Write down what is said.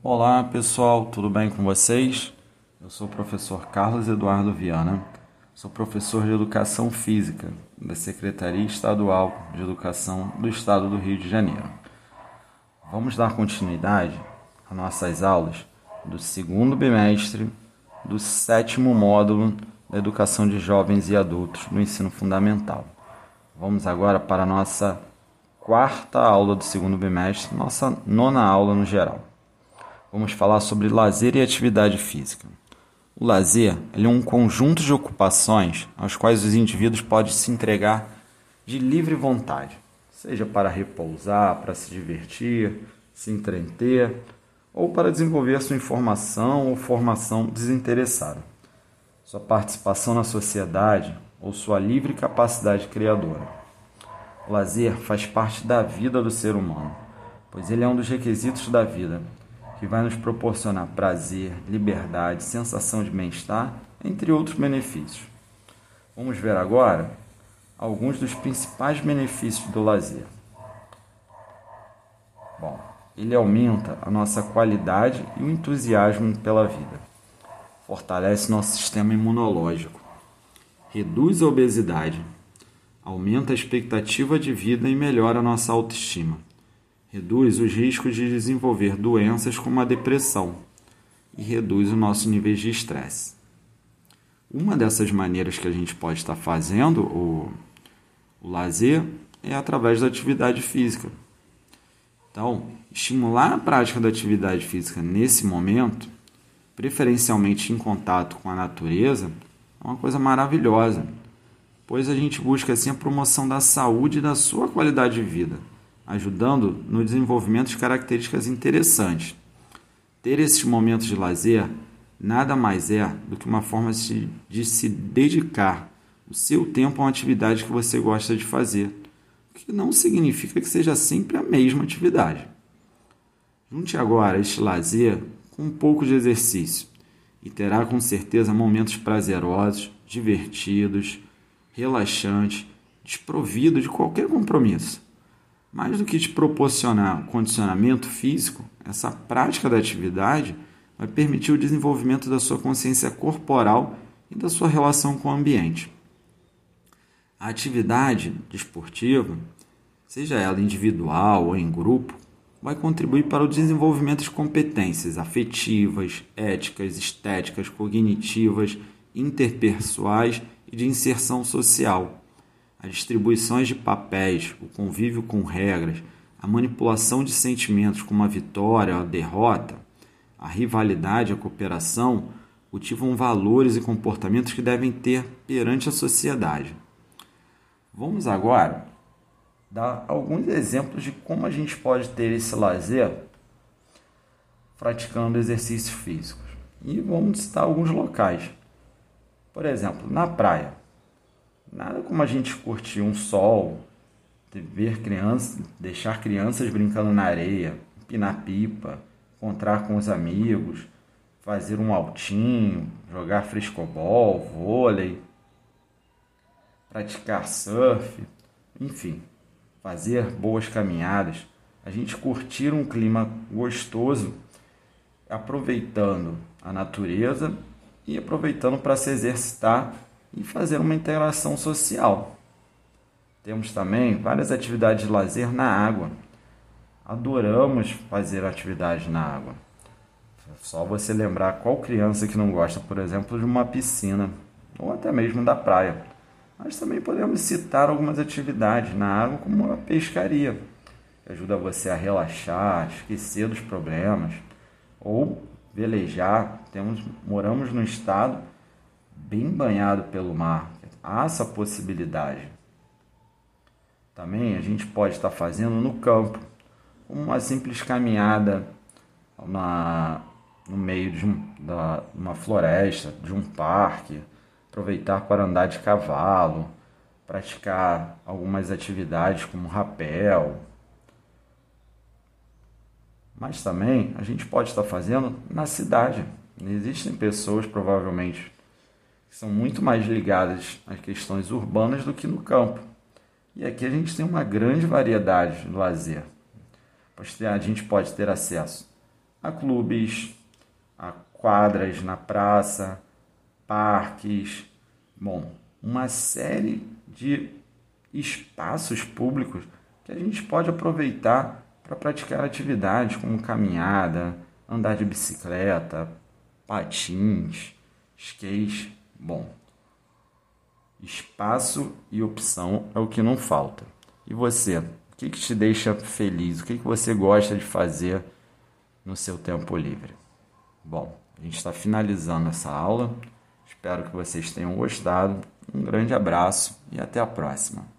Olá pessoal, tudo bem com vocês? Eu sou o professor Carlos Eduardo Viana, sou professor de Educação Física da Secretaria Estadual de Educação do Estado do Rio de Janeiro. Vamos dar continuidade às nossas aulas do segundo bimestre do sétimo módulo da Educação de Jovens e Adultos no Ensino Fundamental. Vamos agora para a nossa quarta aula do segundo bimestre, nossa nona aula no geral vamos falar sobre lazer e atividade física. O lazer é um conjunto de ocupações aos quais os indivíduos podem se entregar de livre vontade, seja para repousar, para se divertir, se entreter ou para desenvolver sua informação ou formação desinteressada, sua participação na sociedade ou sua livre capacidade criadora. O lazer faz parte da vida do ser humano, pois ele é um dos requisitos da vida que vai nos proporcionar prazer, liberdade, sensação de bem-estar, entre outros benefícios. Vamos ver agora alguns dos principais benefícios do lazer. Bom, ele aumenta a nossa qualidade e o entusiasmo pela vida. Fortalece nosso sistema imunológico. Reduz a obesidade. Aumenta a expectativa de vida e melhora a nossa autoestima reduz os riscos de desenvolver doenças como a depressão e reduz o nosso nível de estresse. Uma dessas maneiras que a gente pode estar fazendo o, o lazer é através da atividade física. Então, estimular a prática da atividade física nesse momento, preferencialmente em contato com a natureza, é uma coisa maravilhosa, pois a gente busca assim a promoção da saúde e da sua qualidade de vida ajudando no desenvolvimento de características interessantes. Ter esses momentos de lazer nada mais é do que uma forma de se dedicar o seu tempo a uma atividade que você gosta de fazer, o que não significa que seja sempre a mesma atividade. Junte agora este lazer com um pouco de exercício e terá com certeza momentos prazerosos, divertidos, relaxantes, desprovidos de qualquer compromisso. Mais do que te proporcionar condicionamento físico, essa prática da atividade vai permitir o desenvolvimento da sua consciência corporal e da sua relação com o ambiente. A atividade desportiva, seja ela individual ou em grupo, vai contribuir para o desenvolvimento de competências afetivas, éticas, estéticas, cognitivas, interpessoais e de inserção social as distribuições de papéis, o convívio com regras, a manipulação de sentimentos como a vitória a derrota, a rivalidade, a cooperação, cultivam valores e comportamentos que devem ter perante a sociedade. Vamos agora dar alguns exemplos de como a gente pode ter esse lazer praticando exercícios físicos. E vamos citar alguns locais. Por exemplo, na praia. Nada como a gente curtir um sol, ver crianças, deixar crianças brincando na areia, empinar pipa, encontrar com os amigos, fazer um altinho, jogar frescobol, vôlei, praticar surf, enfim, fazer boas caminhadas, a gente curtir um clima gostoso, aproveitando a natureza e aproveitando para se exercitar e fazer uma interação social. Temos também várias atividades de lazer na água. Adoramos fazer atividades na água. Só você lembrar qual criança que não gosta, por exemplo, de uma piscina ou até mesmo da praia. Mas também podemos citar algumas atividades na água, como a pescaria, que ajuda você a relaxar, esquecer dos problemas, ou velejar. Temos, moramos no estado bem banhado pelo mar. Há essa possibilidade. Também a gente pode estar fazendo no campo, uma simples caminhada na, no meio de um, da, uma floresta, de um parque, aproveitar para andar de cavalo, praticar algumas atividades como rapel. Mas também a gente pode estar fazendo na cidade. Existem pessoas, provavelmente, que são muito mais ligadas às questões urbanas do que no campo. E aqui a gente tem uma grande variedade de lazer. A gente pode ter acesso a clubes, a quadras na praça, parques, bom, uma série de espaços públicos que a gente pode aproveitar para praticar atividades como caminhada, andar de bicicleta, patins, skate. Bom, espaço e opção é o que não falta. E você, o que, que te deixa feliz? O que, que você gosta de fazer no seu tempo livre? Bom, a gente está finalizando essa aula. Espero que vocês tenham gostado. Um grande abraço e até a próxima.